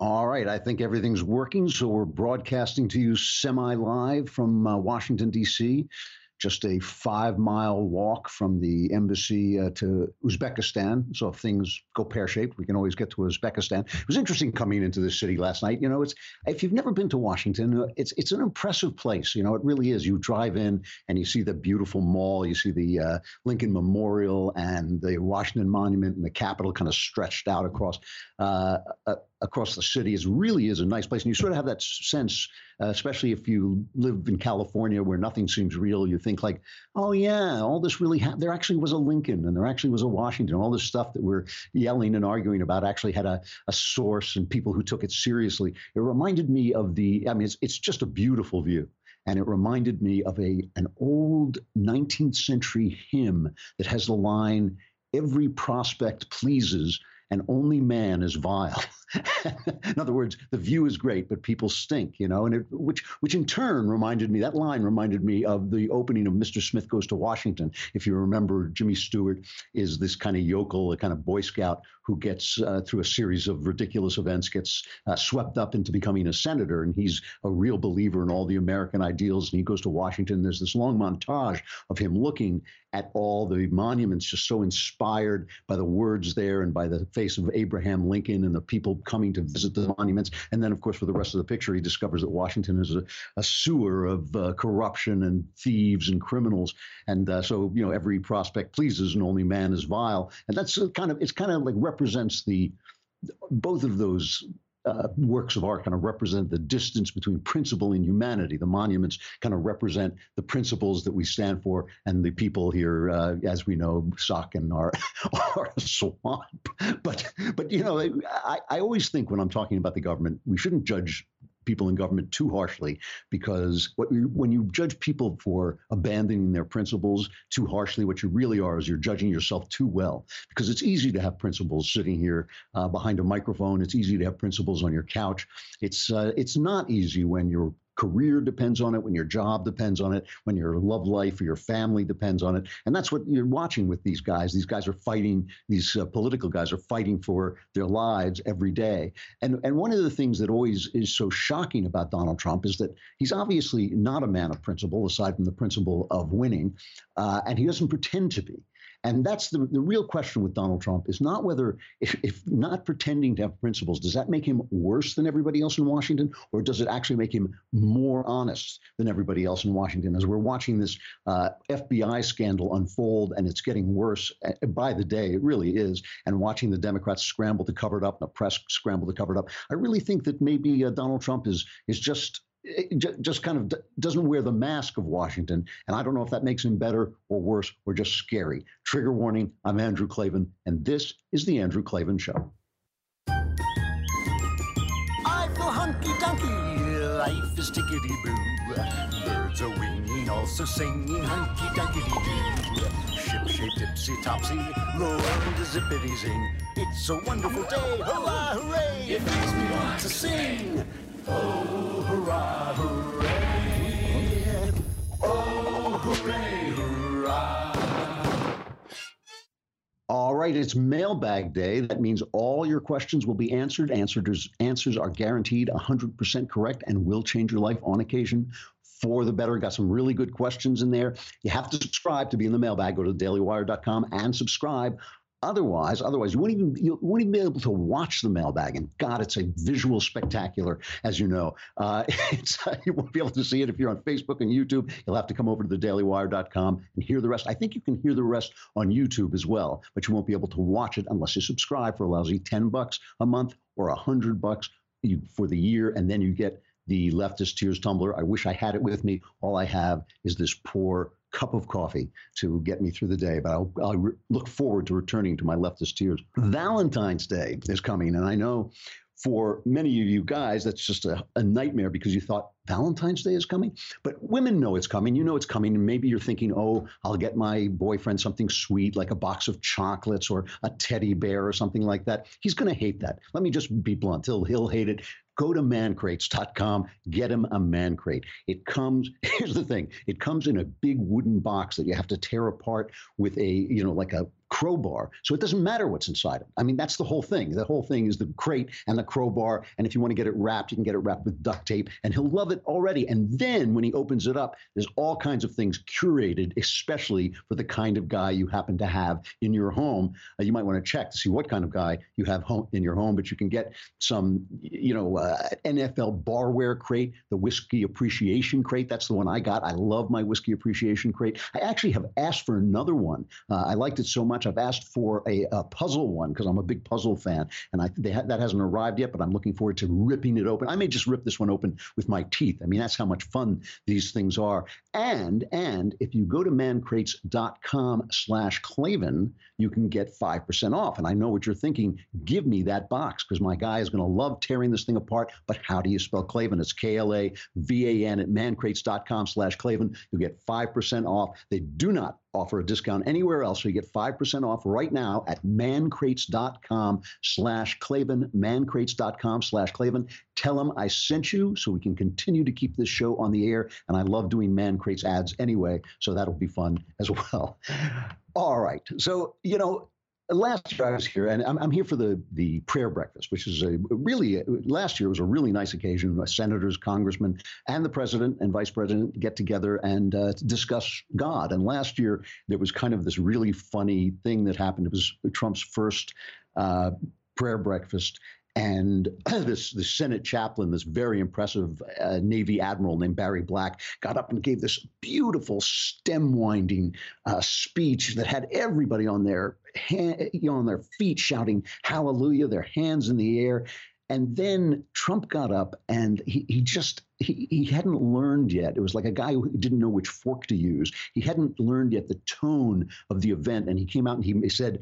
All right, I think everything's working. So we're broadcasting to you semi live from uh, Washington, D.C just a five mile walk from the embassy uh, to Uzbekistan. So if things go pear shaped, we can always get to Uzbekistan. It was interesting coming into the city last night. You know, it's if you've never been to Washington, uh, it's it's an impressive place. You know, it really is. You drive in and you see the beautiful mall, you see the uh, Lincoln Memorial and the Washington Monument and the Capitol kind of stretched out across uh, uh across the city. It really is a nice place, and you sort of have that sense, uh, especially if you live in California where nothing seems real. You think like, oh yeah, all this really happened. There actually was a Lincoln, and there actually was a Washington. All this stuff that we're yelling and arguing about actually had a, a source and people who took it seriously. It reminded me of the. I mean, it's it's just a beautiful view and it reminded me of a an old 19th century hymn that has the line every prospect pleases and only man is vile. in other words, the view is great, but people stink, you know, and it, which which in turn reminded me that line reminded me of the opening of Mr. Smith Goes to Washington. If you remember, Jimmy Stewart is this kind of yokel, a kind of Boy Scout who gets uh, through a series of ridiculous events, gets uh, swept up into becoming a senator, and he's a real believer in all the American ideals. And he goes to Washington. There's this long montage of him looking at all the monuments, just so inspired by the words there and by the face of Abraham Lincoln and the people coming to visit the monuments. And then, of course, for the rest of the picture, he discovers that Washington is a, a sewer of uh, corruption and thieves and criminals. And uh, so, you know, every prospect pleases and only man is vile. And that's kind of, it's kind of like represents the, both of those uh, works of art kind of represent the distance between principle and humanity. The monuments kind of represent the principles that we stand for, and the people here, uh, as we know, suck and are, are a swamp. But but you know, I, I always think when I'm talking about the government, we shouldn't judge people in government too harshly because you, when you judge people for abandoning their principles too harshly, what you really are is you're judging yourself too well. Because it's easy to have principles sitting here uh, behind a microphone. It's easy to have principles on your couch. It's uh, it's not easy when you're career depends on it, when your job depends on it, when your love life or your family depends on it. And that's what you're watching with these guys. These guys are fighting, these uh, political guys are fighting for their lives every day. And, and one of the things that always is so shocking about Donald Trump is that he's obviously not a man of principle, aside from the principle of winning, uh, and he doesn't pretend to be. And that's the, the real question with Donald Trump is not whether, if, if not pretending to have principles, does that make him worse than everybody else in Washington? Or does it actually make him more honest than everybody else in Washington? As we're watching this uh, FBI scandal unfold and it's getting worse uh, by the day, it really is, and watching the Democrats scramble to cover it up and the press scramble to cover it up, I really think that maybe uh, Donald Trump is, is just just kind of doesn't wear the mask of Washington. And I don't know if that makes him better or worse or just scary. Trigger warning I'm Andrew Klavan, and this is The Andrew Klavan Show. I feel hunky dunky, life is tickety boo. Birds are winging, also singing hunky dunky doo. Topsy, zippity zing. It's a wonderful day, hurrah, hooray! It makes me want to sing. Oh, hurrah, hooray! Oh, hooray, hurrah! All right, it's mailbag day. That means all your questions will be answered. Answers, answers are guaranteed 100% correct and will change your life on occasion for the better. Got some really good questions in there. You have to subscribe to be in the mailbag. Go to dailywire.com and subscribe. Otherwise, otherwise, you won't even you wouldn't even be able to watch the mailbag. And God, it's a visual spectacular, as you know. Uh, uh, you won't be able to see it if you're on Facebook and YouTube. You'll have to come over to thedailywire.com and hear the rest. I think you can hear the rest on YouTube as well, but you won't be able to watch it unless you subscribe for a lousy ten bucks a month or a hundred bucks for the year, and then you get the leftist tears tumbler. I wish I had it with me. All I have is this poor cup of coffee to get me through the day. But I'll, I'll re- look forward to returning to my leftist tears. Valentine's Day is coming, and I know for many of you guys, that's just a, a, nightmare because you thought Valentine's Day is coming. But women know it's coming. You know it's coming. And maybe you're thinking, oh, I'll get my boyfriend something sweet like a box of chocolates or a teddy bear or something like that. He's going to hate that. Let me just be blunt. He'll, he'll hate it go to mancrates.com, get him a man crate. It comes, here's the thing, it comes in a big wooden box that you have to tear apart with a, you know, like a crowbar. So it doesn't matter what's inside it. I mean, that's the whole thing. The whole thing is the crate and the crowbar. And if you want to get it wrapped, you can get it wrapped with duct tape. And he'll love it already. And then when he opens it up, there's all kinds of things curated, especially for the kind of guy you happen to have in your home. Uh, you might want to check to see what kind of guy you have home, in your home, but you can get some, you know, uh, NFL barware crate, the whiskey appreciation crate. That's the one I got. I love my whiskey appreciation crate. I actually have asked for another one. Uh, I liked it so much. I've asked for a, a puzzle one because I'm a big puzzle fan, and I ha- that hasn't arrived yet. But I'm looking forward to ripping it open. I may just rip this one open with my teeth. I mean, that's how much fun these things are. And and if you go to mancrates.com/klavan, you can get five percent off. And I know what you're thinking. Give me that box because my guy is going to love tearing this thing apart. But how do you spell Klavan? It's K L A V A N at mancrates.com/klavan. You'll get five percent off. They do not offer a discount anywhere else. So you get 5% off right now at mancrates.com slash Klavan, mancrates.com slash Klavan. Tell them I sent you so we can continue to keep this show on the air. And I love doing Man Crates ads anyway, so that'll be fun as well. All right. So, you know, last year I was here, and I'm, I'm, here for the the prayer breakfast, which is a really last year was a really nice occasion. Senators, congressmen, and the president and vice president get together and uh, discuss God. And last year there was kind of this really funny thing that happened. It was Trump's first uh, prayer breakfast, and this the Senate chaplain, this very impressive uh, Navy admiral named Barry Black, got up and gave this beautiful stem winding uh, speech that had everybody on their hand, you know, on their feet shouting hallelujah, their hands in the air. And then Trump got up and he, he just he, he hadn't learned yet. It was like a guy who didn't know which fork to use. He hadn't learned yet the tone of the event. And he came out and he said,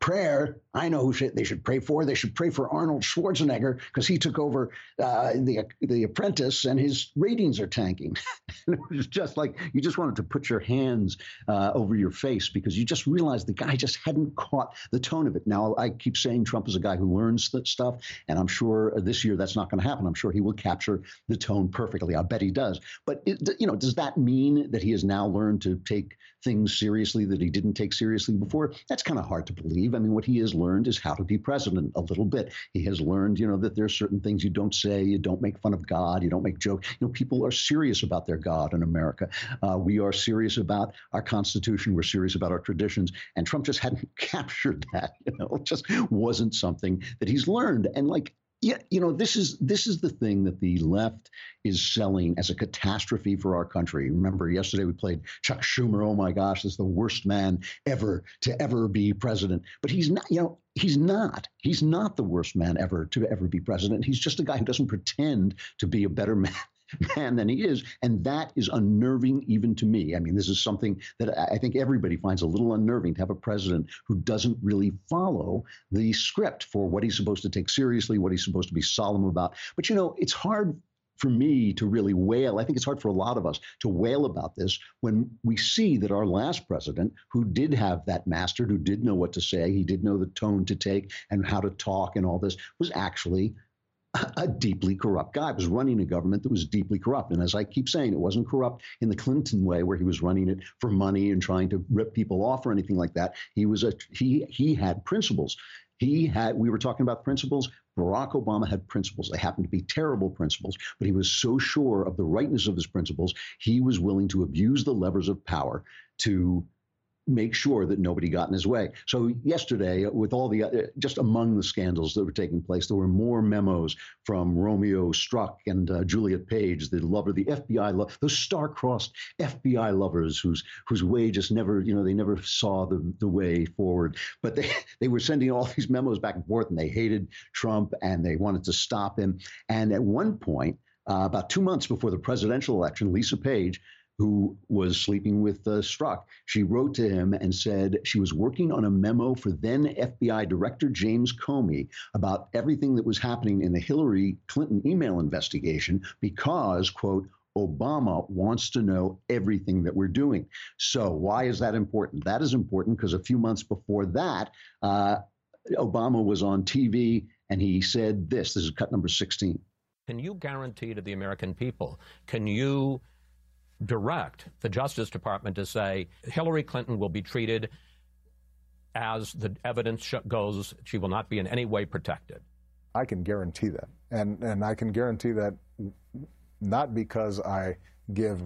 prayer, I know who they should pray for. They should pray for Arnold Schwarzenegger because he took over uh, the the Apprentice and his ratings are tanking. it was just like you just wanted to put your hands uh, over your face because you just realized the guy just hadn't caught the tone of it. Now I keep saying Trump is a guy who learns that stuff, and I'm sure this year that's not going to happen. I'm sure he will capture the tone perfectly. I bet he does. But it, you know, does that mean that he has now learned to take things seriously that he didn't take seriously before? That's kind of hard to believe. I mean, what he has learned is how to be president a little bit. He has learned, you know, that there's certain things you don't say, you don't make fun of God, you don't make jokes. You know, people are serious about their God in America. Uh, we are serious about our Constitution. We're serious about our traditions. And Trump just hadn't captured that. You know, it just wasn't something that he's learned. And like yeah, you know, this is this is the thing that the left is selling as a catastrophe for our country. Remember, yesterday we played Chuck Schumer. Oh my gosh, is the worst man ever to ever be president. But he's not, you know, he's not. He's not the worst man ever to ever be president. He's just a guy who doesn't pretend to be a better man man than he is. And that is unnerving even to me. I mean, this is something that I think everybody finds a little unnerving to have a president who doesn't really follow the script for what he's supposed to take seriously, what he's supposed to be solemn about. But, you know, it's hard for me to really wail. I think it's hard for a lot of us to wail about this when we see that our last president, who did have that mastered, who did know what to say, he did know the tone to take and how to talk and all this, was actually a deeply corrupt guy. was running a government that was deeply corrupt. And as I keep saying, it wasn't corrupt in the Clinton way where he was running it for money and trying to rip people off or anything like that. He was a he he had principles. He had we were talking about principles. Barack Obama had principles. They happened to be terrible principles, but he was so sure of the rightness of his principles, he was willing to abuse the levers of power to make sure that nobody got in his way. So yesterday, with all the uh, just among the scandals that were taking place, there were more memos from Romeo Strzok and uh, Juliet Page, the lover, the FBI, lo- those star-crossed FBI lovers whose whose way just never, you know, they never saw the the way forward. But they they were sending all these memos back and forth, and they hated Trump and they wanted to stop him. And at one point. Uh, about two months before the presidential election, Lisa Page who was sleeping with uh, Strzok. She wrote to him and said she was working on a memo for then FBI Director James Comey about everything that was happening in the Hillary Clinton email investigation because, quote, Obama wants to know everything that we're doing. So, why is that important? That is important because a few months before that, uh, Obama was on TV and he said this. This is cut number 16. Can you guarantee to the American people, can you direct the Justice Department to say Hillary Clinton will be treated as the evidence goes, she will not be in any way protected. I can guarantee that. And, and I can guarantee that not because I give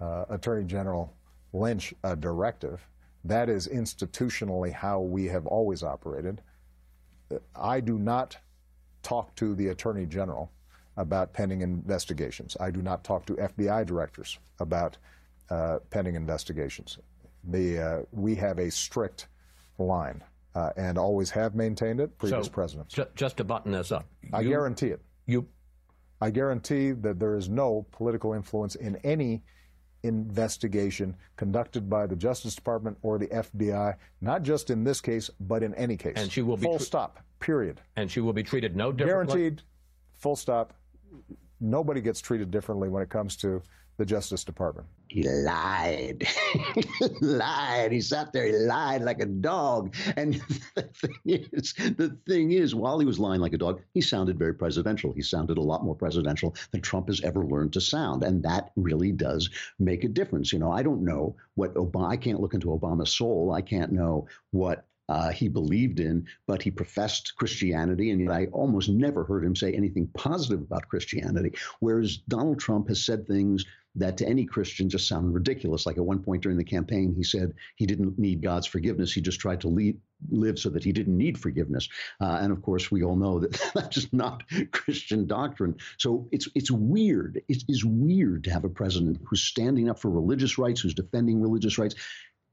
uh, Attorney General Lynch a directive. That is institutionally how we have always operated. I do not talk to the Attorney General about pending investigations. I do not talk to FBI directors about uh, pending investigations. The, uh, we have a strict line uh, and always have maintained it, previous so, presidents. Ju- just to button this up. I you, guarantee it. You, I guarantee that there is no political influence in any investigation conducted by the Justice Department or the FBI, not just in this case, but in any case. And she will be full stop. Period. And she will be treated no differently. Guaranteed. Full stop. Nobody gets treated differently when it comes to the Justice Department. He lied. he lied. He sat there. He lied like a dog. And the thing is, the thing is, while he was lying like a dog, he sounded very presidential. He sounded a lot more presidential than Trump has ever learned to sound, and that really does make a difference. You know, I don't know what Obama. I can't look into Obama's soul. I can't know what uh, he believed in, but he professed Christianity, and yet I almost never heard him say anything positive about Christianity. Whereas Donald Trump has said things that to any Christian just sound ridiculous. Like at one point during the campaign, he said he didn't need God's forgiveness. He just tried to lead, live so that he didn't need forgiveness. Uh, and of course, we all know that that's just not Christian doctrine. So it's it's weird. It is weird to have a president who's standing up for religious rights, who's defending religious rights,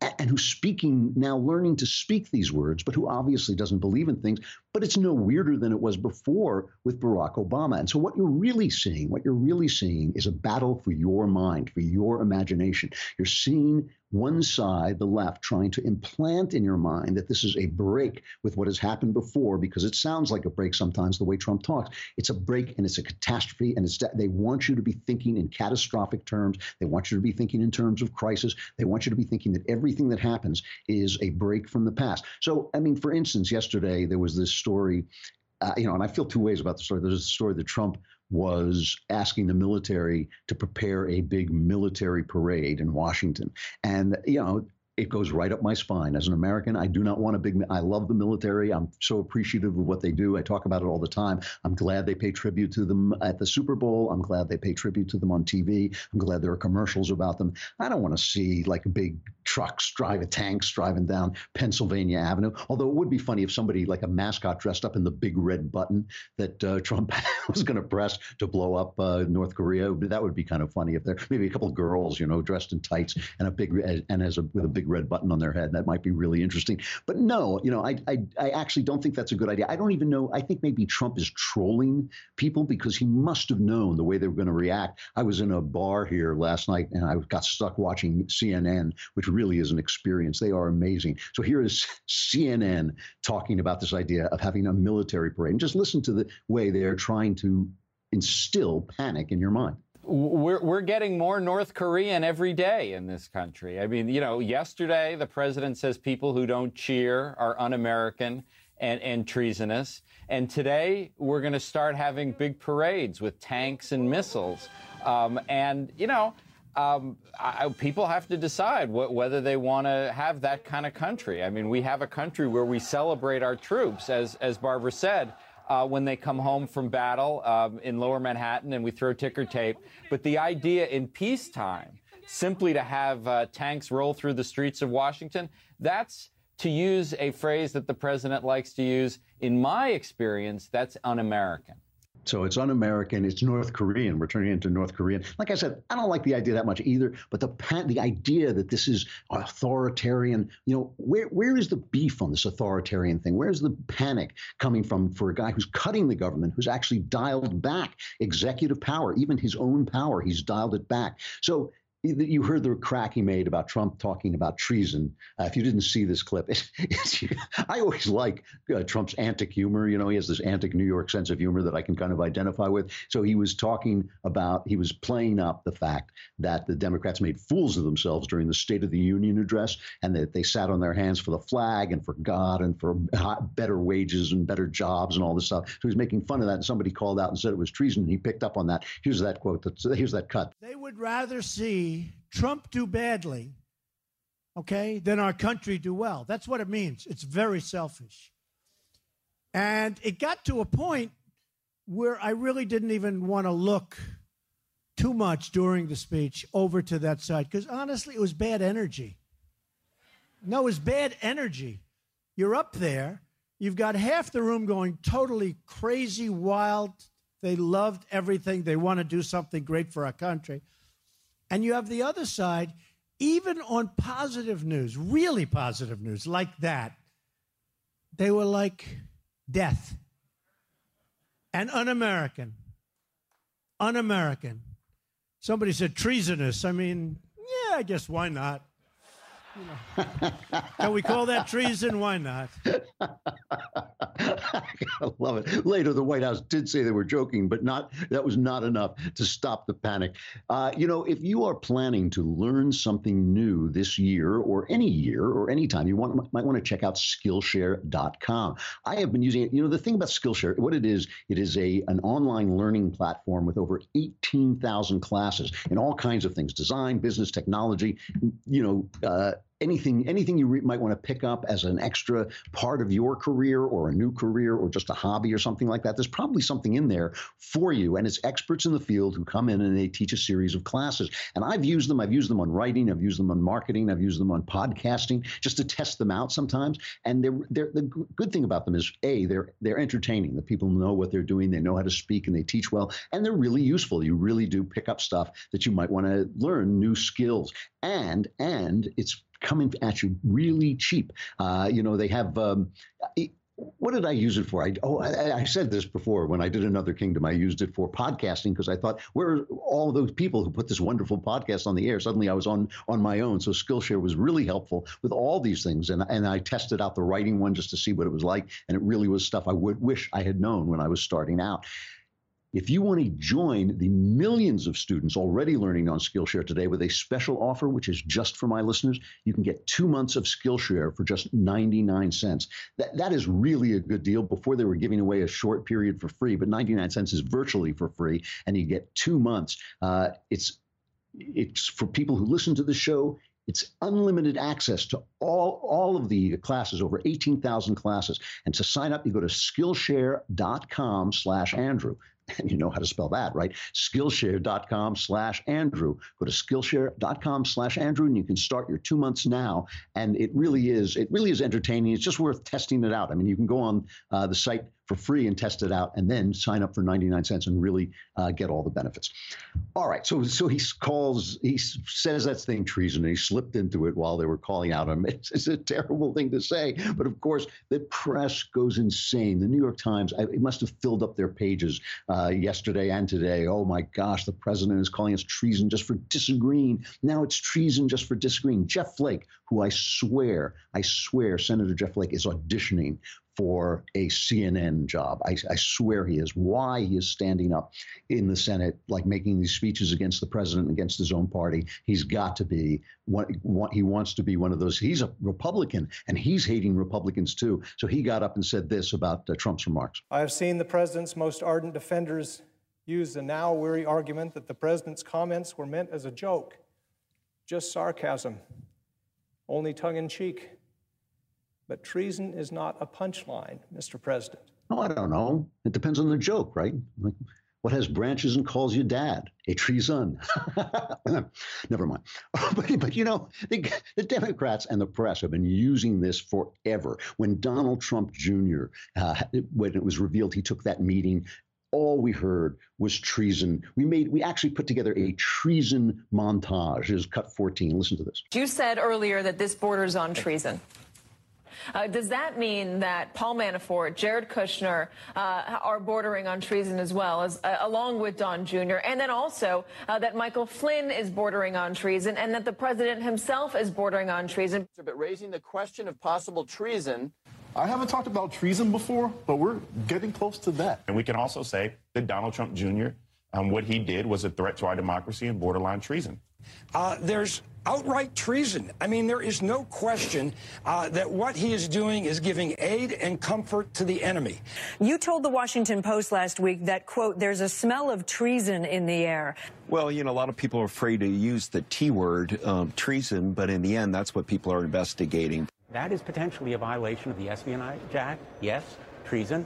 and who's speaking now, learning to speak these words, but who obviously doesn't believe in things. But it's no weirder than it was before with Barack Obama. And so, what you're really seeing, what you're really seeing is a battle for your mind, for your imagination. You're seeing one side, the left, trying to implant in your mind that this is a break with what has happened before, because it sounds like a break sometimes the way Trump talks. It's a break and it's a catastrophe, and it's they want you to be thinking in catastrophic terms. They want you to be thinking in terms of crisis. They want you to be thinking that everything that happens is a break from the past. So, I mean, for instance, yesterday there was this story. Uh, you know, and I feel two ways about the story. There's a story that Trump was asking the military to prepare a big military parade in Washington. And, you know, it goes right up my spine. As an American, I do not want a big. I love the military. I'm so appreciative of what they do. I talk about it all the time. I'm glad they pay tribute to them at the Super Bowl. I'm glad they pay tribute to them on TV. I'm glad there are commercials about them. I don't want to see like big trucks driving tanks driving down Pennsylvania Avenue. Although it would be funny if somebody like a mascot dressed up in the big red button that uh, Trump was going to press to blow up uh, North Korea. That would be kind of funny if there maybe a couple of girls, you know, dressed in tights and a big and as a with a big red button on their head. That might be really interesting. But no, you know, I, I, I actually don't think that's a good idea. I don't even know. I think maybe Trump is trolling people because he must have known the way they were going to react. I was in a bar here last night and I got stuck watching CNN, which really is an experience. They are amazing. So here is CNN talking about this idea of having a military parade. And just listen to the way they're trying to instill panic in your mind we're, we're getting more North Korean every day in this country. I mean, you know, yesterday the president says people who don't cheer are un American and, and treasonous. And today we're going to start having big parades with tanks and missiles. Um, and, you know, um, I, people have to decide wh- whether they want to have that kind of country. I mean, we have a country where we celebrate our troops, as, as Barbara said uh, when they come home from battle um, in lower Manhattan and we throw ticker tape. But the idea in peacetime, simply to have uh, tanks roll through the streets of Washington, that's to use a phrase that the president likes to use. In my experience, that's un American. So it's un-American. It's North Korean. We're turning into North Korean. Like I said, I don't like the idea that much either. But the the idea that this is authoritarian, you know, where where is the beef on this authoritarian thing? Where's the panic coming from for a guy who's cutting the government, who's actually dialed back executive power, even his own power? He's dialed it back. So you heard the crack he made about Trump talking about treason. Uh, if you didn't see this clip, it's, it's, I always like uh, Trump's antic humor. You know, he has this antic New York sense of humor that I can kind of identify with. So he was talking about, he was playing up the fact that the Democrats made fools of themselves during the State of the Union address and that they sat on their hands for the flag and for God and for better wages and better jobs and all this stuff. So he was making fun of that. And somebody called out and said it was treason. And he picked up on that. Here's that quote. That's, here's that cut. They would rather see Trump do badly okay, then our country do well. That's what it means. It's very selfish. And it got to a point where I really didn't even want to look too much during the speech over to that side because honestly, it was bad energy. No, it was bad energy. You're up there, you've got half the room going totally crazy, wild. They loved everything, they want to do something great for our country. And you have the other side, even on positive news, really positive news like that, they were like death and un American. Un American. Somebody said treasonous. I mean, yeah, I guess why not? You know. Can we call that treason? Why not? I love it. Later, the White House did say they were joking, but not that was not enough to stop the panic. Uh, you know, if you are planning to learn something new this year or any year or any time, you want might want to check out Skillshare.com. I have been using it. You know, the thing about Skillshare, what it is, it is a an online learning platform with over 18,000 classes in all kinds of things: design, business, technology. You know. Uh, anything anything you re- might want to pick up as an extra part of your career or a new career or just a hobby or something like that there's probably something in there for you and it's experts in the field who come in and they teach a series of classes. And i've used them i've used them on writing i've used them on marketing i've used them on podcasting just to test them out sometimes. And they're, they're the good thing about them is a they're they're entertaining the people know what they're doing they know how to speak and they teach well and they're really useful. You really do pick up stuff that you might want to learn new skills. And and it's coming at you really cheap. Uh, you know, they have. Um, what did I use it for? I, oh, I, I, said this before when I did Another Kingdom. I used it for podcasting because I thought, where are all those people who put this wonderful podcast on the air? Suddenly I was on on my own. So Skillshare was really helpful with all these things. And, and I tested out the writing one just to see what it was like. And it really was stuff I would wish I had known when I was starting out. If you want to join the millions of students already learning on Skillshare today with a special offer, which is just for my listeners, you can get two months of Skillshare for just 99 cents. That, that is really a good deal. Before they were giving away a short period for free, but 99 cents is virtually for free, and you get two months. Uh, it's it's for people who listen to the show. It's unlimited access to all, all of the classes, over 18,000 classes. And to sign up, you go to Skillshare.com slash Andrew. And you know how to spell that, right? Skillshare.com slash Andrew. Go to Skillshare.com slash Andrew and you can start your two months now. And it really is, it really is entertaining. It's just worth testing it out. I mean, you can go on uh, the site for free and test it out and then sign up for 99 cents and really uh, get all the benefits. All right. So, so he calls, he says that thing treason and he slipped into it while they were calling out him. It's, it's a terrible thing to say. But of course, the press goes insane. The New York Times, I, it must have filled up their pages uh, yesterday and today. Oh my gosh, the president is calling us treason just for disagreeing. Now it's treason just for disagreeing. Jeff Flake, who I swear, I swear, Senator Jeff Flake is auditioning for a CNN job. I, I, swear he is. Why he is standing up in the Senate, like making these speeches against the president, against his own party. He's got to be one, one, he wants to be one of those. He's a Republican and he's hating Republicans too. So he got up and said this about uh, Trump's remarks. I have seen the president's most ardent defenders use the now weary argument that the president's comments were meant as a joke, just sarcasm, only tongue in cheek. But treason is not a punchline, Mr. President. Oh, I don't know. It depends on the joke, right? Like, what has branches and calls you dad? A treason. Never mind. but, but you know, the, the, Democrats and the press have been using this forever. When Donald Trump Jr., uh, when it was revealed he took that meeting all we heard was treason. We made we actually put together a treason montage. Is cut 14. Listen to this. You said earlier that this borders on treason. Uh, does that mean that Paul Manafort, Jared Kushner uh, are bordering on treason as well, as uh, along with Don Jr., and then also uh, that Michael Flynn is bordering on treason, and that the president himself is bordering on treason? But raising the question of possible treason. I haven't talked about treason before, but we're getting close to that. And we can also say that Donald Trump Jr. Um, what he did was a threat to our democracy and borderline treason. Uh, there's outright treason. I mean, there is no question uh, that what he is doing is giving aid and comfort to the enemy. You told the Washington Post last week that, quote, there's a smell of treason in the air. Well, you know, a lot of people are afraid to use the T word, um, treason, but in the end, that's what people are investigating. That is potentially a violation of the Espionage Act. Yes, treason.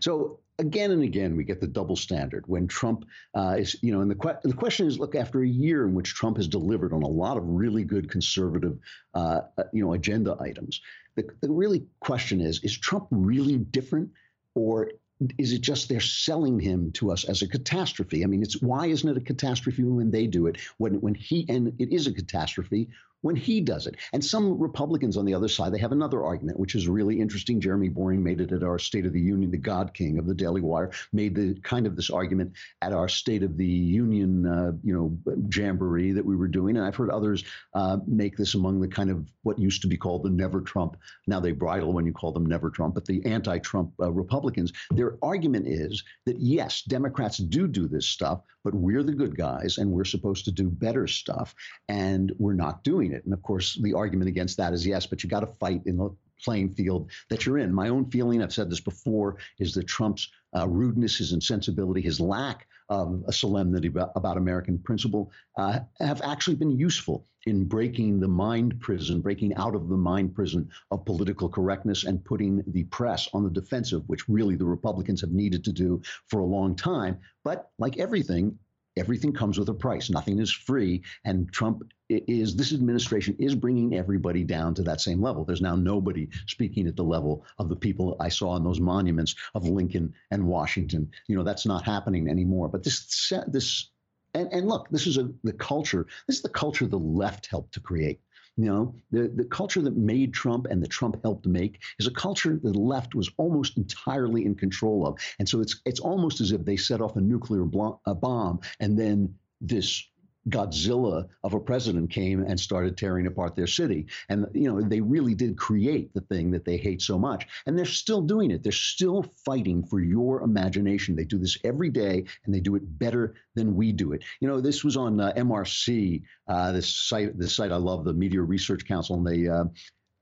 So again and again, we get the double standard when Trump uh, is, you know, and the, que- the question is, look, after a year in which Trump has delivered on a lot of really good conservative, uh, uh, you know, agenda items, the, the really question is, is Trump really different or is it just they're selling him to us as a catastrophe? I mean, it's why isn't it a catastrophe when they do it? When when he and it is a catastrophe when he does it. And some Republicans on the other side, they have another argument, which is really interesting. Jeremy Boring made it at our State of the Union. The God King of the Daily Wire made the kind of this argument at our State of the Union, uh, you know, jamboree that we were doing. And I've heard others uh, make this among the kind of what used to be called the Never Trump. Now they bridle when you call them Never Trump, but the anti-Trump uh, Republicans. Their argument is that yes, Democrats do do this stuff, but we're the good guys and we're supposed to do better stuff, and we're not doing it. And of course, the argument against that is yes, but you got to fight in the playing field that you're in. My own feeling, I've said this before, is that Trump's uh, rudeness, his insensibility, his lack of a solemnity about, about American principle uh, have actually been useful in breaking the mind prison, breaking out of the mind prison of political correctness and putting the press on the defensive, which really the Republicans have needed to do for a long time. But like everything, everything comes with a price. Nothing is free. And Trump is, this administration is bringing everybody down to that same level. There's now nobody speaking at the level of the people I saw in those monuments of Lincoln and Washington. You know, that's not happening anymore. But this, this, and, and look, this is a, the culture, this is the culture the left helped to create. You know, the, the culture that made Trump and that Trump helped make is a culture that the left was almost entirely in control of. And so it's it's almost as if they set off a nuclear a bomb and then this Godzilla of a president came and started tearing apart their city. And, you know, they really did create the thing that they hate so much. And they're still doing it. They're still fighting for your imagination. They do this every day and they do it better than we do it. You know, this was on uh, MRC, uh, this site, this site I love, the Media Research Council, and they, uh,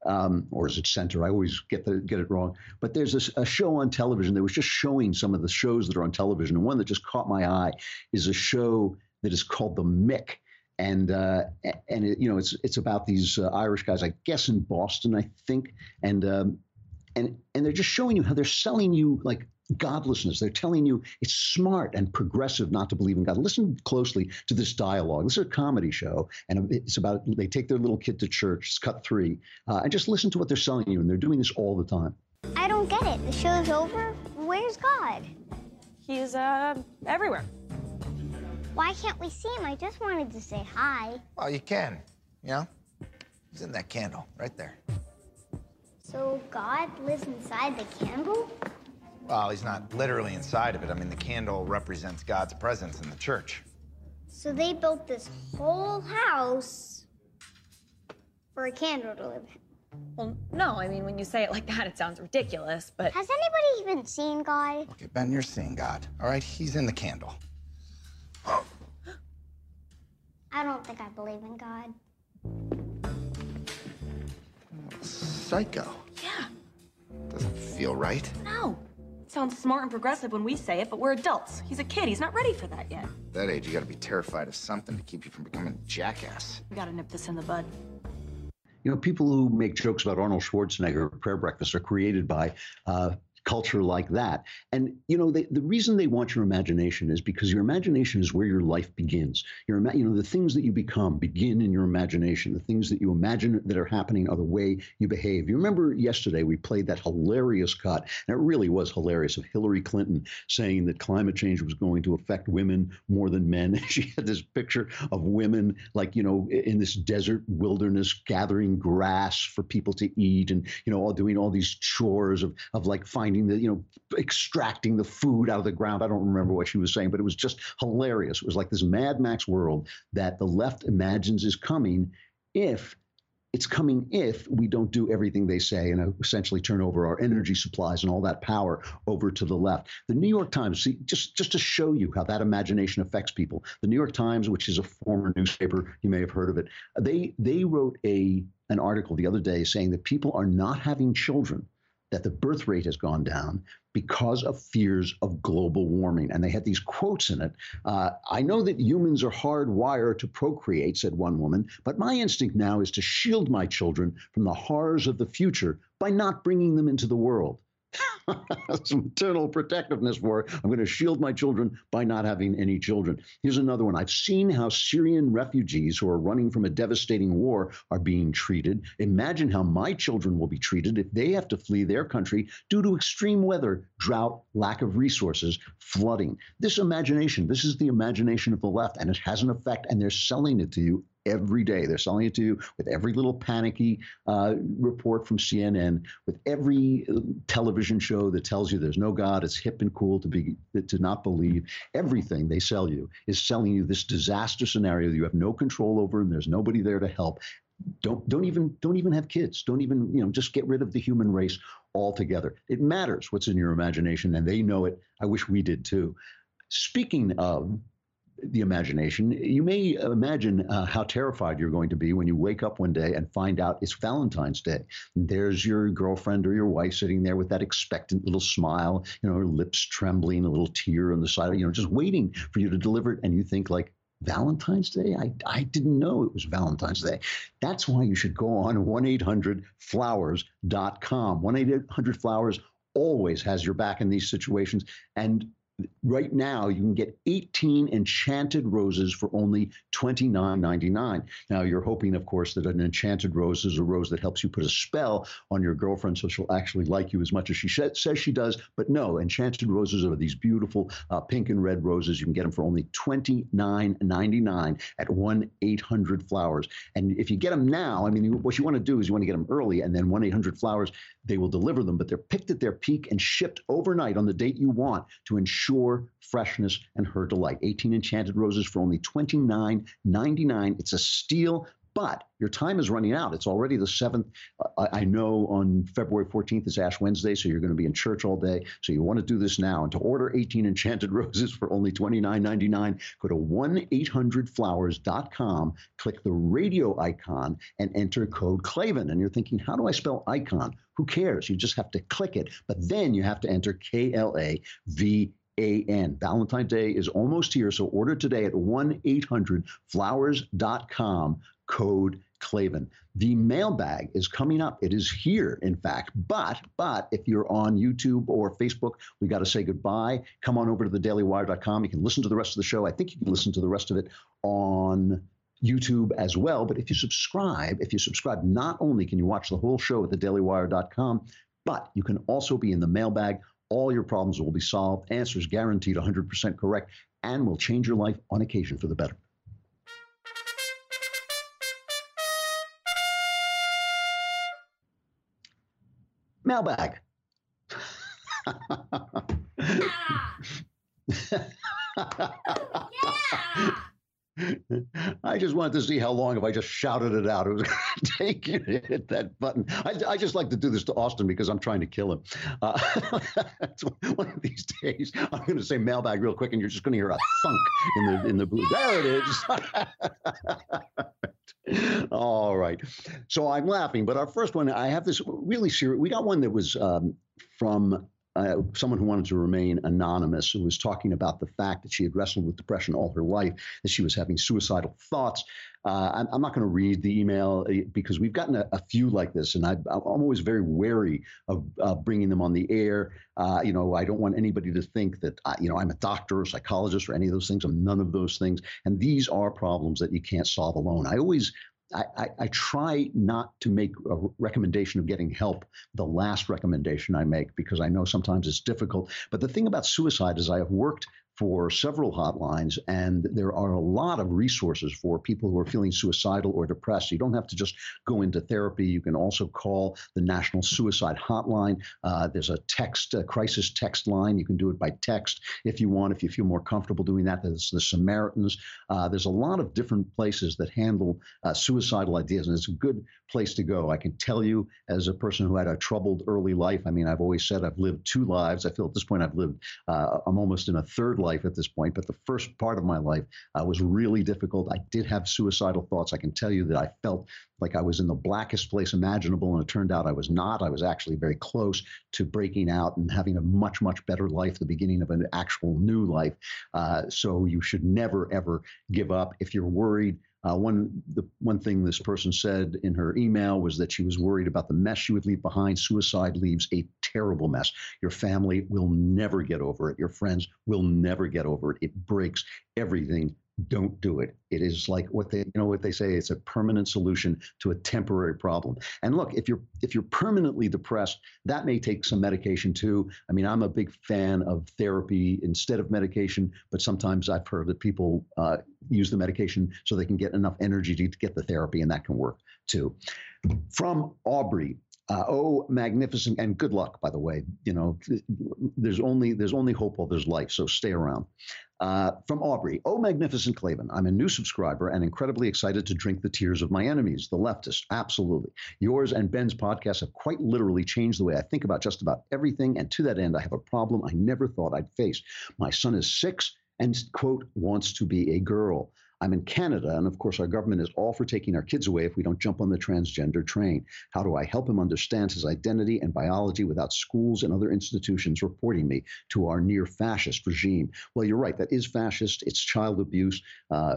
um, or is it center? I always get the, get it wrong. But there's this, a show on television that was just showing some of the shows that are on television. And one that just caught my eye is a show that is called the Mick. And uh, and it, you know it's it's about these uh, Irish guys, I guess in Boston, I think, and um, and and they're just showing you how they're selling you like godlessness. They're telling you it's smart and progressive not to believe in God. Listen closely to this dialogue. This is a comedy show, and it's about they take their little kid to church. It's cut three, uh, and just listen to what they're selling you. And they're doing this all the time. I don't get it. The show's over. Where's God? He's uh, everywhere. Why can't we see him? I just wanted to say hi. Well, you can. You know, he's in that candle right there. So God lives inside the candle? Well, he's not literally inside of it. I mean, the candle represents God's presence in the church. So they built this whole house for a candle to live in. Well, no, I mean, when you say it like that, it sounds ridiculous, but. Has anybody even seen God? Okay, Ben, you're seeing God. All right, he's in the candle. I don't think I believe in God. Psycho. Yeah. Doesn't feel right. No. It sounds smart and progressive when we say it, but we're adults. He's a kid. He's not ready for that yet. That age, you gotta be terrified of something to keep you from becoming a jackass. We gotta nip this in the bud. You know, people who make jokes about Arnold Schwarzenegger prayer breakfast are created by uh, culture like that. And you know, they, the reason they want your imagination is because your imagination is where your life begins. Your you know, the things that you become begin in your imagination. The things that you imagine that are happening are the way you behave. You remember yesterday we played that hilarious cut, and it really was hilarious of Hillary Clinton saying that climate change was going to affect women more than men. she had this picture of women like you know in this desert wilderness gathering grass for people to eat, and you know all doing all these chores of of like finding the, you know, extracting the food out of the ground. I don't remember what she was saying, but it was just hilarious. It was like this Mad Max world that the left imagines is coming if it's coming if we don't do everything they say and uh, essentially turn over our energy supplies and all that power over to the left. The New York Times, see, just just to show you how that imagination affects people. The New York Times, which is a former newspaper, you may have heard of it. They they wrote a an article the other day saying that people are not having children that the birth rate has gone down because of fears of global warming. And they had these quotes in it. Uh, I know that humans are hardwired to procreate, said one woman, but my instinct now is to shield my children from the horrors of the future by not bringing them into the world. some maternal protectiveness for. I'm going to shield my children by not having any children. Here's another one. I've seen how Syrian refugees who are running from a devastating war are being treated. Imagine how my children will be treated if they have to flee their country due to extreme weather, drought, lack of resources, flooding. This imagination, this is the imagination of the left, and it has an effect, and they're selling it to you every day. They're selling it to you with every little panicky uh, report from CNN, with every uh, television show that tells you there's no God. It's hip and cool to be to not believe. Everything they sell you is selling you this disaster scenario that you have no control over, and there's nobody there to help. Don't don't even don't even have kids. Don't even you know just get rid of the human race altogether. It matters what's in your imagination, and they know it. I wish we did too. Speaking of the imagination. You may imagine uh, how terrified you're going to be when you wake up one day and find out it's Valentine's Day. And there's your girlfriend or your wife sitting there with that expectant little smile, you know, her lips trembling, a little tear on the side, you know, just waiting for you to deliver it. And you think like, Valentine's Day? I, I didn't know it was Valentine's Day. That's why you should go on 1 800 flowers.com. 1 800 flowers always has your back in these situations. And right now you can get 18 enchanted roses for only $29.99 now you're hoping of course that an enchanted rose is a rose that helps you put a spell on your girlfriend so she'll actually like you as much as she sh- says she does. But no enchanted roses are these beautiful uh, pink and red roses. You can get them for only $29.99 at 1-800 flowers. And if you get them now i mean what you want to do is you want to get them early and then 1-800 flowers they will deliver them. But they're picked at their peak and shipped overnight on the date you want to ensure freshness and her delight. 18 enchanted roses for only $29.99. It's a steal, but your time is running out. It's already the 7th. Uh, I know on February 14th is Ash Wednesday, so you're going to be in church all day. So you want to do this now. And to order 18 enchanted roses for only $29.99, go to 1-800-Flowers.com, click the radio icon, and enter code Klavan. And you're thinking, how do I spell icon? Who cares? You just have to click it. But then you have to enter K-L-A-V a-N. Valentine's Day is almost here, so order today at 1-800-Flowers.com, code Klavan. The mailbag is coming up. It is here, in fact. But but if you're on YouTube or Facebook, we got to say goodbye. Come on over to thedailywire.com. You can listen to the rest of the show. I think you can listen to the rest of it on YouTube as well. But if you subscribe, if you subscribe, not only can you watch the whole show at thedailywire.com, but you can also be in the mailbag all your problems will be solved, answers guaranteed 100% correct, and will change your life on occasion for the better. Mailbag. yeah. I just wanted to see how long if I just shouted it out. It was going to take you hit that button. I, I, just like to do this to Austin because I'm trying to kill him. Uh, one of these days, I'm going to say mailbag real quick, and you're just going to hear a thunk in the in the blue. There it is. All right. So I'm laughing, but our first one, I have this really serious. We got one that was um, from uh, someone who wanted to remain anonymous, who was talking about the fact that she had wrestled with depression all her life, that she was having suicidal thoughts. Uh, I'm, I'm, not going to read the email uh, because we've gotten a, a few like this, and I, am always very wary of uh, bringing them on the air. Uh, you know, I don't want anybody to think that I, you know I'm a doctor or psychologist or any of those things. I'm none of those things, and these are problems that you can't solve alone. I always I, I, try not to make a recommendation of getting help the last recommendation I make because I know sometimes it's difficult. But the thing about suicide is I have worked for several hotlines, and there are a lot of resources for people who are feeling suicidal or depressed. You don't have to just go into therapy. You can also call the National Suicide Hotline. Uh, there's a text, a crisis text line. You can do it by text if you want, if you feel more comfortable doing that. There's the Samaritans. Uh, there's a lot of different places that handle uh, suicidal ideas, and it's a good place to go. I can tell you, as a person who had a troubled early life, I mean, I've always said I've lived two lives. I feel at this point I've lived, uh, I'm almost in a third life at this point, but the first part of my life uh, was really difficult. I did have suicidal thoughts. I can tell you that I felt like I was in the blackest place imaginable, and it turned out I was not. I was actually very close to breaking out and having a much, much better life, the beginning of an actual new life. Uh, so you should never, ever give up. If you're worried, uh, one the one thing this person said in her email was that she was worried about the mess she would leave behind. Suicide leaves a terrible mess. Your family will never get over it. Your friends will never get over it. It breaks everything don't do it. It is like what they, you know, what they say. It's a permanent solution to a temporary problem. And look, if you're if you're permanently depressed, that may take some medication too. I mean, I'm a big fan of therapy instead of medication, but sometimes I've heard that people uh, use the medication so they can get enough energy to, get the therapy, and that can work too. From Aubrey, uh, oh, magnificent and good luck, by the way. You know, there's only there's only hope while there's life, so stay around. Uh, from Aubrey, oh, magnificent Klavan, I'm a new subscriber and incredibly excited to drink the tears of my enemies, the leftists. Absolutely. Yours and Ben's podcast have quite literally changed the way I think about just about everything. And to that end, I have a problem I never thought I'd face. My son is six and, quote, wants to be a girl. I'm in Canada, and of course, our government is all for taking our kids away if we don't jump on the transgender train. How do I help him understand his identity and biology without schools and other institutions reporting me to our near fascist regime? Well, you're right, that is fascist. It's child abuse. Uh,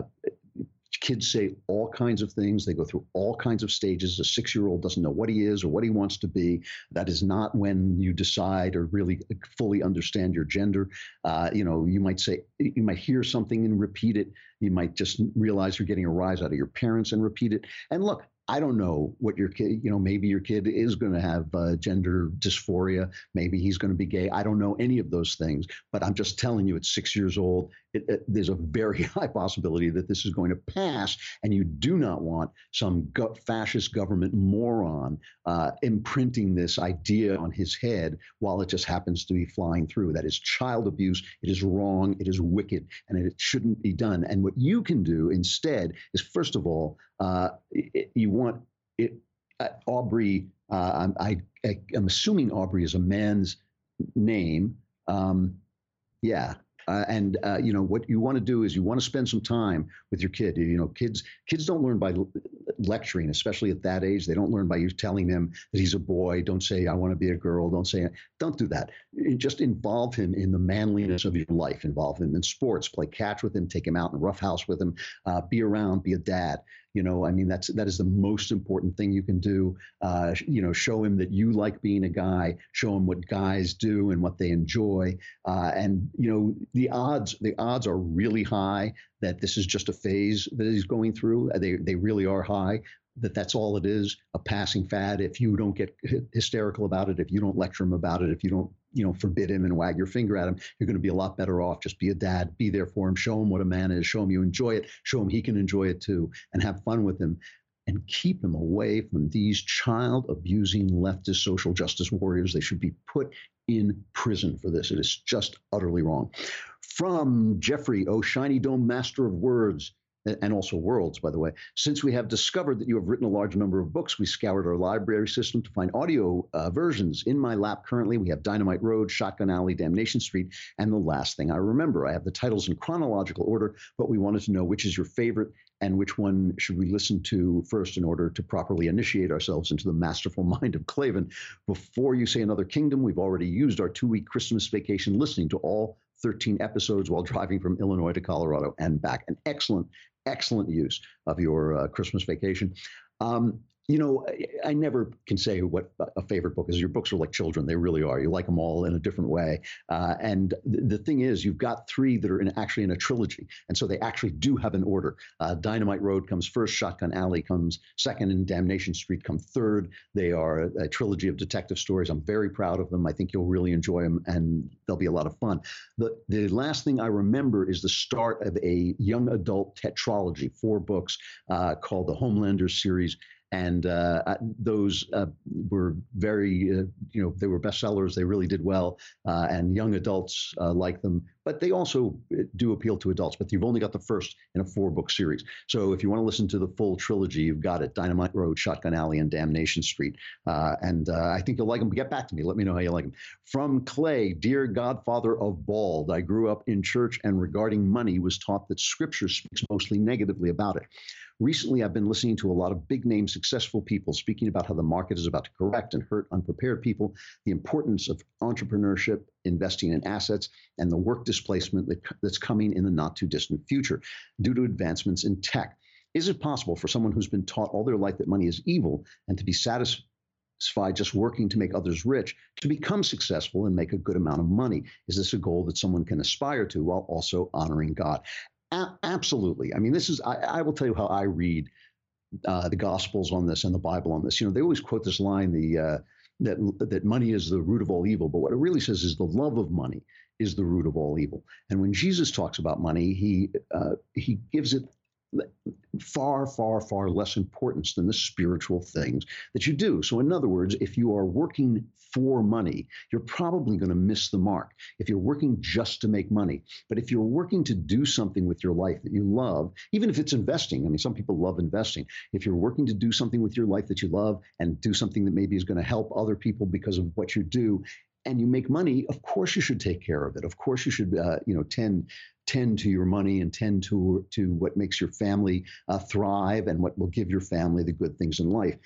kids say all kinds of things. They go through all kinds of stages. A six year old doesn't know what he is or what he wants to be. That is not when you decide or really fully understand your gender. Uh, you know, you might say, you might hear something and repeat it. You might just realize you're getting a rise out of your parents and repeat it. And look, I don't know what your kid, you know, maybe your kid is going to have uh, gender dysphoria. Maybe he's going to be gay. I don't know any of those things, but I'm just telling you, at six years old, it, it, there's a very high possibility that this is going to pass. And you do not want some fascist government moron uh, imprinting this idea on his head while it just happens to be flying through. That is child abuse. It is wrong. It is wicked, and it shouldn't be done. And what you can do instead is, first of all, uh, it, you want it. Uh, Aubrey, uh, I, I, am assuming Aubrey is a man's name. Um, yeah, uh, and uh, you know what you want to do is you want to spend some time with your kid. You know, kids kids don't learn by lecturing, especially at that age. They don't learn by you telling them that he's a boy. Don't say I want to be a girl. Don't say don't do that. Just involve him in the manliness of your life. Involve him in sports. Play catch with him. Take him out in the rough house with him. Uh, be around. Be a dad. You know, I mean, that's that is the most important thing you can do. Uh, you know, show him that you like being a guy. Show him what guys do and what they enjoy. Uh, and you know, the odds the odds are really high that this is just a phase that he's going through. They they really are high that that's all it is a passing fad if you don't get hysterical about it if you don't lecture him about it if you don't you know forbid him and wag your finger at him you're going to be a lot better off. Just be a dad be there for him show him what a man is show him you enjoy it show him he can enjoy it too and have fun with him and keep him away from these child abusing leftist social justice warriors. They should be put in prison for this. It is just utterly wrong. From jeffrey oh shiny dome master of words and also worlds, by the way. Since we have discovered that you have written a large number of books, we scoured our library system to find audio uh, versions. In my lap currently, we have Dynamite Road, Shotgun Alley, Damnation Street, and The Last Thing I Remember. I have the titles in chronological order, but we wanted to know which is your favorite and which one should we listen to first in order to properly initiate ourselves into the masterful mind of Klavan. Before you say another kingdom, we've already used our two week Christmas vacation listening to all 13 episodes while driving from Illinois to Colorado and back. An excellent excellent use of your uh, Christmas vacation. Um, you know, I, I, never can say what a favorite book is. Your books are like children; they really are. You like them all in a different way. Uh, and th- the thing is, you've got three that are in, actually in a trilogy, and so they actually do have an order. Uh, Dynamite Road comes first, Shotgun Alley comes second, and Damnation Street come third. They are a, a trilogy of detective stories. I'm very proud of them. I think you'll really enjoy them, and they'll be a lot of fun. The the last thing I remember is the start of a young adult tetralogy, four books uh, called the Homelander series and uh, uh, those uh, were very, uh, you know, they were bestsellers. They really did well, uh, and young adults uh, like them. But they also eh, do appeal to adults. But you've only got the first in a four-book series. So if you want to listen to the full trilogy, you've got it: Dynamite Road, Shotgun Alley, and Damnation Street. Uh, and uh, I think you'll like them. Get back to me. Let me know how you like them. From Clay, dear Godfather of Bald, I grew up in church, and regarding money, was taught that Scripture speaks mostly negatively about it. Recently, I've been listening to a lot of big name successful people speaking about how the market is about to correct and hurt unprepared people, the importance of entrepreneurship, investing in assets, and the work displacement that, that's coming in the not too distant future due to advancements in tech. Is it possible for someone who's been taught all their life that money is evil and to be satisfied just working to make others rich to become successful and make a good amount of money? Is this a goal that someone can aspire to while also honoring God? A- absolutely. I mean, this is, I, I, will tell you how I read uh, the Gospels on this and the Bible on this. You know, they always quote this line, the, uh, that, that money is the root of all evil. But what it really says is the love of money is the root of all evil. And when Jesus talks about money, he, uh, he gives it far, far, far less importance than the spiritual things that you do. So, in other words, if you are working for money, you're probably going to miss the mark. If you're working just to make money, but if you're working to do something with your life that you love, even if it's investing, I mean, some people love investing. If you're working to do something with your life that you love and do something that maybe is going to help other people because of what you do, and you make money, of course you should take care of it. Of course you should, uh, you know, tend tend to your money and tend to to what makes your family uh, thrive and what will give your family the good things in life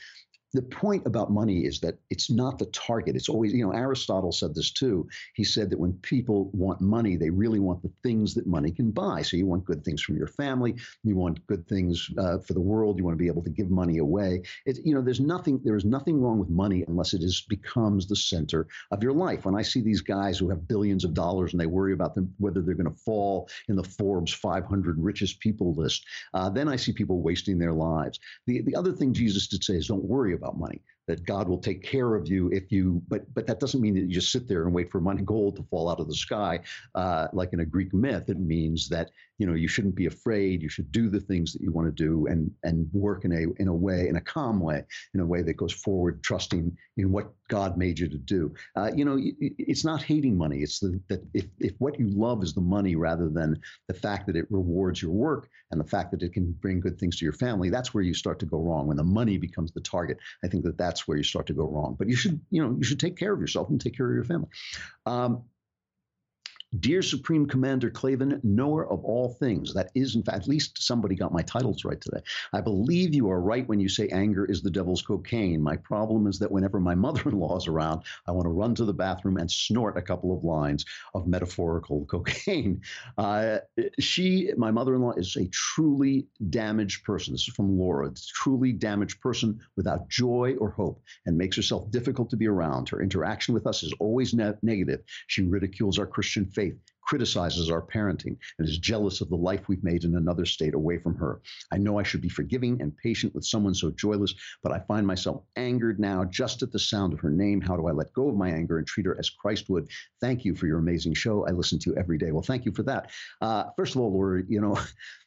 the point about money is that it's not the target. It's always, you know, Aristotle said this too. He said that when people want money, they really want the things that money can buy. So you want good things from your family, you want good things uh, for the world, you want to be able to give money away. It's, you know, there's nothing, there is nothing wrong with money unless it is becomes the center of your life. When I see these guys who have billions of dollars and they worry about them whether they're going to fall in the Forbes 500 richest people list, uh, then I see people wasting their lives. The the other thing Jesus did say is don't worry about about money that God will take care of you if you, but but that doesn't mean that you just sit there and wait for money gold to fall out of the sky, uh, like in a Greek myth. It means that you know you shouldn't be afraid. You should do the things that you want to do and and work in a in a way in a calm way, in a way that goes forward, trusting in what God made you to do. Uh, you know, it's not hating money. It's the, that if if what you love is the money rather than the fact that it rewards your work and the fact that it can bring good things to your family, that's where you start to go wrong. When the money becomes the target, I think that that's that's where you start to go wrong. But you should, you know, you should take care of yourself and take care of your family. Um, Dear Supreme Commander Klavan, knower of all things, that is, in fact, at least somebody got my titles right today. I believe you are right when you say anger is the devil's cocaine. My problem is that whenever my mother in law is around, I want to run to the bathroom and snort a couple of lines of metaphorical cocaine. Uh, she, my mother in law, is a truly damaged person. This is from Laura. It's truly damaged person without joy or hope and makes herself difficult to be around. Her interaction with us is always ne- negative. She ridicules our Christian faith, criticizes our parenting, and is jealous of the life we've made in another state away from her. I know I should be forgiving and patient with someone so joyless, but I find myself angered now just at the sound of her name. How do I let go of my anger and treat her as Christ would? Thank you for your amazing show. I listen to every day. Well, thank you for that. Uh, first of all, Laura, you know,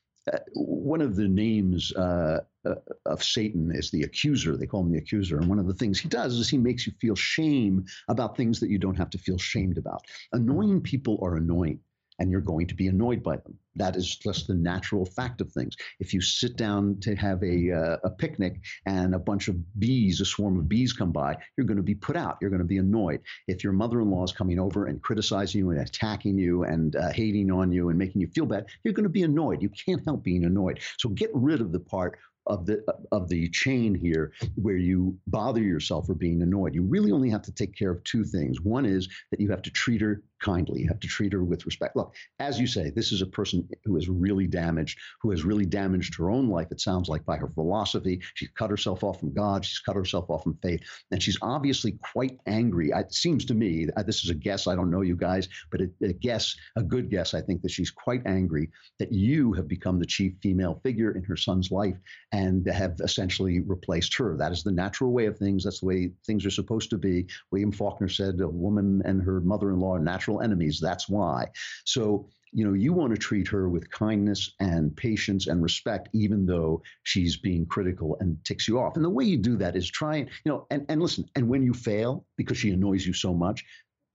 one of the names uh, uh, of Satan is the accuser. They call him the accuser. And one of the things he does is he makes you feel shame about things that you don't have to feel shamed about. Annoying people are annoying and you're going to be annoyed by them. That is just the natural fact of things. If you sit down to have a, uh, a picnic and a bunch of bees, a swarm of bees come by, you're going to be put out. You're going to be annoyed. If your mother in law is coming over and criticizing you and attacking you and uh, hating on you and making you feel bad, you're going to be annoyed. You can't help being annoyed. So get rid of the part of the of the chain here where you bother yourself for being annoyed. You really only have to take care of two things. One is that you have to treat her kindly. You have to treat her with respect. Look, as you say, this is a person who is really damaged, who has really damaged her own life, it sounds like, by her philosophy. She's cut herself off from God. She's cut herself off from faith. And she's obviously quite angry. It seems to me, uh, this is a guess. I don't know you guys, but a, a guess, a good guess, I think that she's quite angry that you have become the chief female figure in her son's life and have essentially replaced her. That is the natural way of things. That's the way things are supposed to be. William Faulkner said a woman and her mother in law are natural enemies. That's why. So, you know, you want to treat her with kindness and patience and respect, even though she's being critical and ticks you off. And the way you do that is try and, you know, and, and listen, and when you fail because she annoys you so much,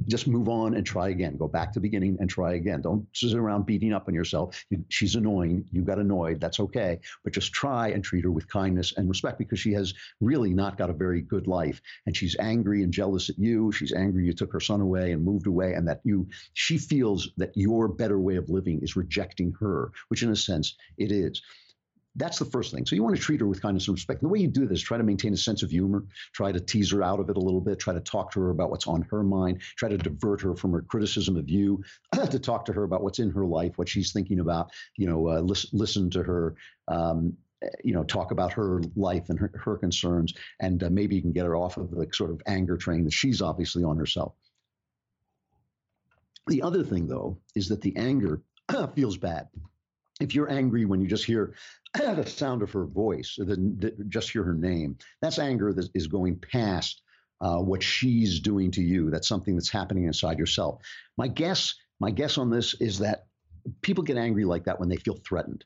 just move on and try again. Go back to the beginning and try again. Don't sit around beating up on yourself. You, she's annoying. You got annoyed. That's okay. But just try and treat her with kindness and respect because she has really not got a very good life. And she's angry and jealous at you. She's angry you took her son away and moved away, and that you she feels that your better way of living is rejecting her, which in a sense it is. That's the first thing. So you want to treat her with kindness and respect. And the way you do this, try to maintain a sense of humor, try to tease her out of it a little bit, try to talk to her about what's on her mind, try to divert her from her criticism of you, to talk to her about what's in her life, what she's thinking about. You know, uh, listen, listen to her. Um, you know, talk about her life and her, her concerns, and uh, maybe you can get her off of the sort of anger train that she's obviously on herself. The other thing, though, is that the anger feels bad if you're angry when you just hear the sound of her voice, the, the, just hear her name, that's anger that is going past uh, what she's doing to you. That's something that's happening inside yourself. My guess, my guess on this is that people get angry like that when they feel threatened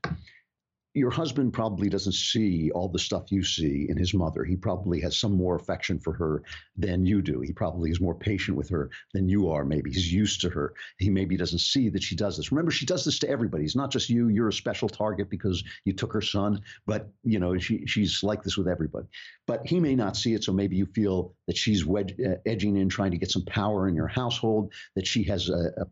your husband probably doesn't see all the stuff you see in his mother. He probably has some more affection for her than you do. He probably is more patient with her than you are, maybe. He's used to her. He maybe doesn't see that she does this. Remember, she does this to everybody. It's not just you. You're a special target because you took her son, but you know, she she's like this with everybody. But he may not see it, so maybe you feel that she's wedge, uh, edging in, trying to get some power in your household, that she has a, a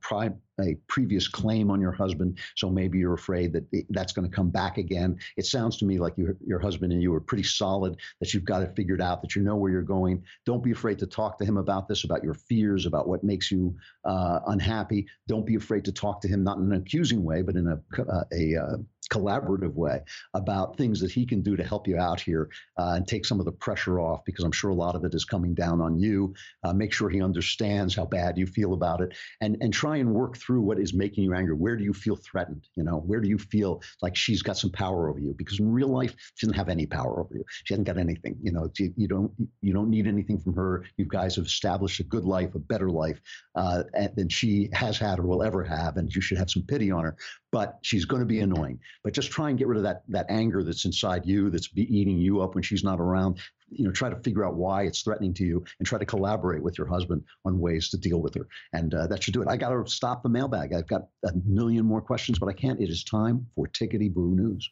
a previous claim on your husband, so maybe you're afraid that that's going to come back again. It sounds to me like you, your husband and you are pretty solid, that you've got it figured out, that you know where you're going. Don't be afraid to talk to him about this, about your fears, about what makes you uh, unhappy. Don't be afraid to talk to him, not in an accusing way, but in a, uh, a, a uh, collaborative way about things that he can do to help you out here uh, and take some of the pressure off because I'm sure a lot of it is coming down on you. Uh, make sure he understands how bad you feel about it and, and try and work through what is making you angry. Where do you feel threatened? You know, where do you feel like she's got some power over you? Because in real life, she doesn't have any power over you. She hasn't got anything. You know, you, you don't you don't need anything from her. You guys have established a good life, a better life uh, than she has had or will ever have, and you should have some pity on her but she's going to be annoying. But just try and get rid of that that anger that's inside you, that's eating you up when she's not around. You know, try to figure out why it's threatening to you, and try to collaborate with your husband on ways to deal with her. And uh, that should do it. I got to stop the mailbag. I've got a million more questions, but I can't. It is time for Tickety Boo News.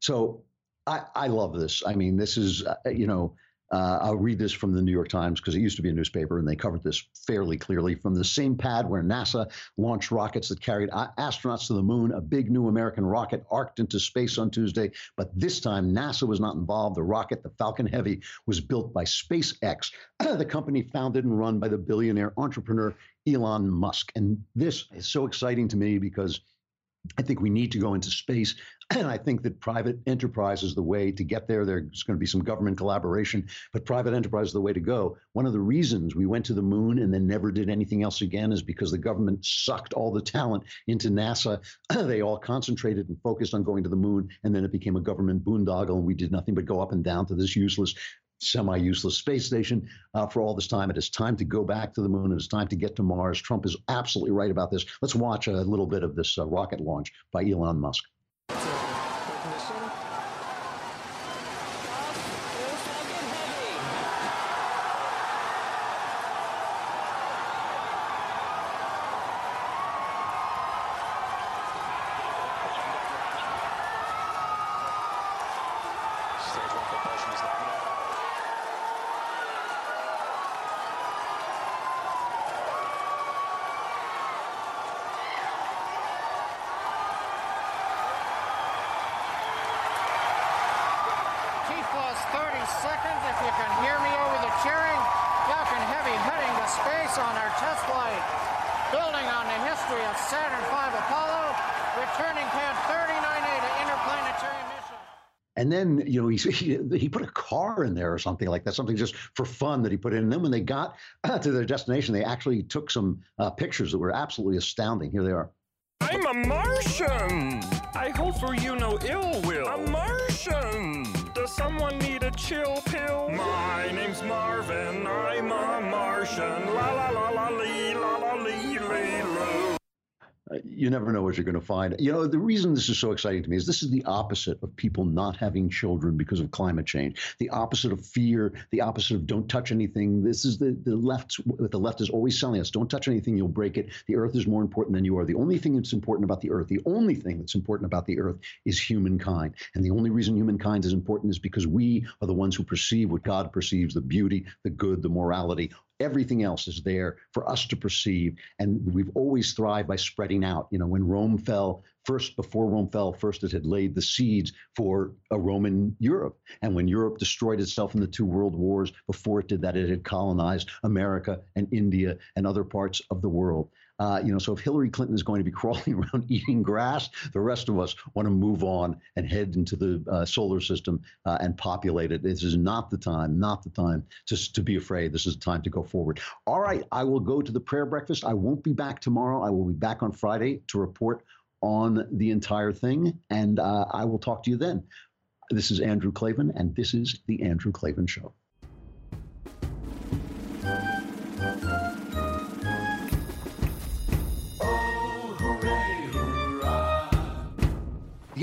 So I, I love this. I mean, this is, uh, you know, uh, I'll read this from the New York Times because it used to be a newspaper and they covered this fairly clearly. From the same pad where NASA launched rockets that carried astronauts to the moon, a big new American rocket arced into space on Tuesday. But this time, NASA was not involved. The rocket, the Falcon Heavy, was built by SpaceX, the company founded and run by the billionaire entrepreneur Elon Musk. And this is so exciting to me because I think we need to go into space. And I think that private enterprise is the way to get there. There's going to be some government collaboration, but private enterprise is the way to go. One of the reasons we went to the moon and then never did anything else again is because the government sucked all the talent into NASA. they all concentrated and focused on going to the moon, and then it became a government boondoggle, and we did nothing but go up and down to this useless semi useless space station uh, for all this time. It is time to go back to the moon. It is time to get to Mars. Trump is absolutely right about this. Let's watch a little bit of this uh, rocket launch by Elon Musk. Then, you know, he, he, he put a car in there or something like that, something just for fun that he put in. And then when they got to their destination, they actually took some uh, pictures that were absolutely astounding. Here they are. I'm a Martian. I hope for you no ill will. A Martian. Does someone need a chill pill? My name's Marvin. I'm a Martian. La la la la lee la la lee lee. You never know what you're going to find. You know, the reason this is so exciting to me is this is the opposite of people not having children because of climate change. The opposite of fear. The opposite of don't touch anything. This is the the left. The left is always telling us, don't touch anything, you'll break it. The Earth is more important than you are. The only thing that's important about the Earth, the only thing that's important about the Earth, is humankind. And the only reason humankind is important is because we are the ones who perceive what God perceives: the beauty, the good, the morality. Everything else is there for us to perceive. And we've always thrived by spreading out. You know, when Rome fell, first, before Rome fell, first it had laid the seeds for a Roman Europe. And when Europe destroyed itself in the two world wars, before it did that, it had colonized America and India and other parts of the world. Uh, you know, so if Hillary Clinton is going to be crawling around eating grass, the rest of us want to move on and head into the uh, solar system uh, and populate it. This is not the time, not the time to, to be afraid. This is the time to go forward. All right, I will go to the prayer breakfast. I won't be back tomorrow. I will be back on Friday to report on the entire thing, and uh, I will talk to you then. This is Andrew Klavan, and this is The Andrew Klavan Show.